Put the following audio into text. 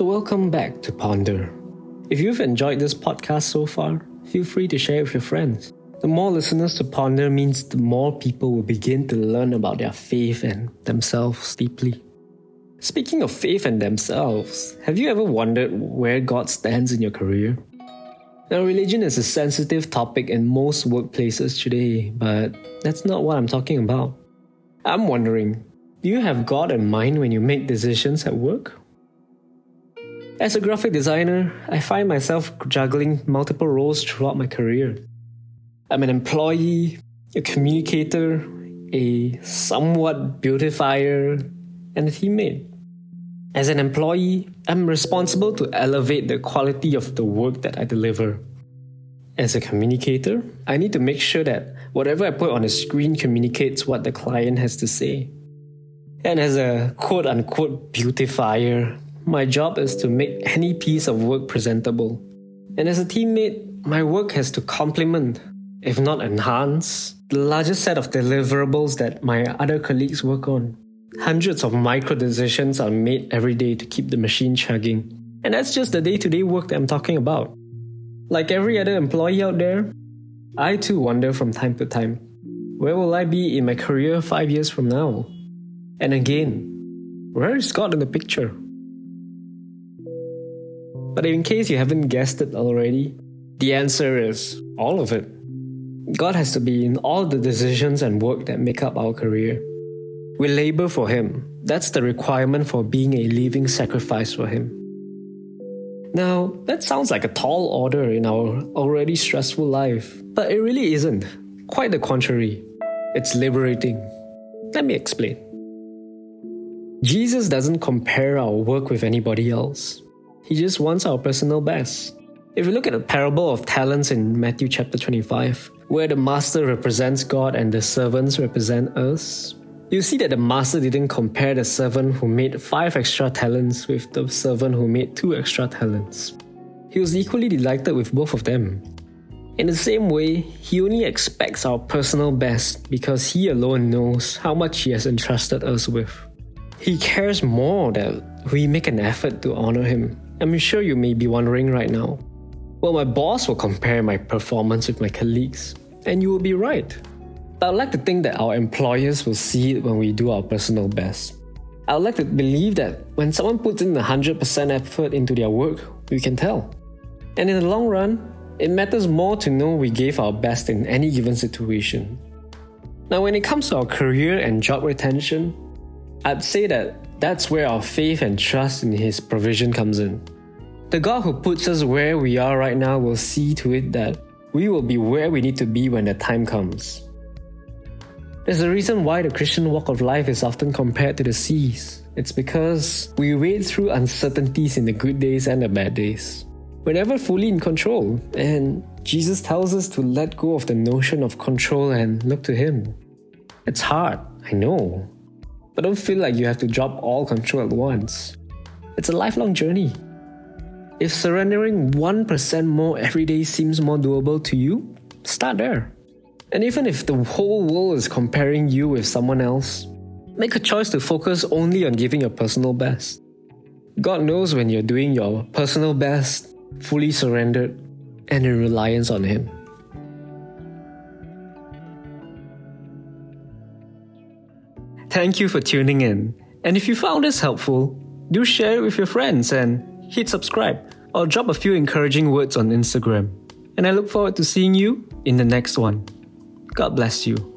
So, welcome back to Ponder. If you've enjoyed this podcast so far, feel free to share with your friends. The more listeners to Ponder means the more people will begin to learn about their faith and themselves deeply. Speaking of faith and themselves, have you ever wondered where God stands in your career? Now, religion is a sensitive topic in most workplaces today, but that's not what I'm talking about. I'm wondering do you have God in mind when you make decisions at work? As a graphic designer, I find myself juggling multiple roles throughout my career. I'm an employee, a communicator, a somewhat beautifier, and a teammate. As an employee, I'm responsible to elevate the quality of the work that I deliver. As a communicator, I need to make sure that whatever I put on the screen communicates what the client has to say. And as a quote unquote beautifier, my job is to make any piece of work presentable. And as a teammate, my work has to complement, if not enhance, the largest set of deliverables that my other colleagues work on. Hundreds of micro decisions are made every day to keep the machine chugging. And that's just the day to day work that I'm talking about. Like every other employee out there, I too wonder from time to time where will I be in my career five years from now? And again, where is God in the picture? But in case you haven't guessed it already, the answer is all of it. God has to be in all the decisions and work that make up our career. We labor for Him. That's the requirement for being a living sacrifice for Him. Now, that sounds like a tall order in our already stressful life, but it really isn't. Quite the contrary. It's liberating. Let me explain. Jesus doesn't compare our work with anybody else. He just wants our personal best. If you look at the parable of talents in Matthew chapter 25, where the master represents God and the servants represent us, you see that the master didn't compare the servant who made five extra talents with the servant who made two extra talents. He was equally delighted with both of them. In the same way, he only expects our personal best because he alone knows how much he has entrusted us with. He cares more that we make an effort to honor him I'm sure you may be wondering right now. Well, my boss will compare my performance with my colleagues, and you will be right. But I'd like to think that our employers will see it when we do our personal best. I'd like to believe that when someone puts in 100% effort into their work, we can tell. And in the long run, it matters more to know we gave our best in any given situation. Now, when it comes to our career and job retention, I'd say that that's where our faith and trust in His provision comes in. The God who puts us where we are right now will see to it that we will be where we need to be when the time comes. There's a reason why the Christian walk of life is often compared to the seas. It's because we wade through uncertainties in the good days and the bad days. We're never fully in control, and Jesus tells us to let go of the notion of control and look to Him. It's hard, I know, but don't feel like you have to drop all control at once. It's a lifelong journey. If surrendering 1% more every day seems more doable to you, start there. And even if the whole world is comparing you with someone else, make a choice to focus only on giving your personal best. God knows when you're doing your personal best, fully surrendered, and in reliance on Him. Thank you for tuning in. And if you found this helpful, do share it with your friends and hit subscribe or drop a few encouraging words on Instagram. And I look forward to seeing you in the next one. God bless you.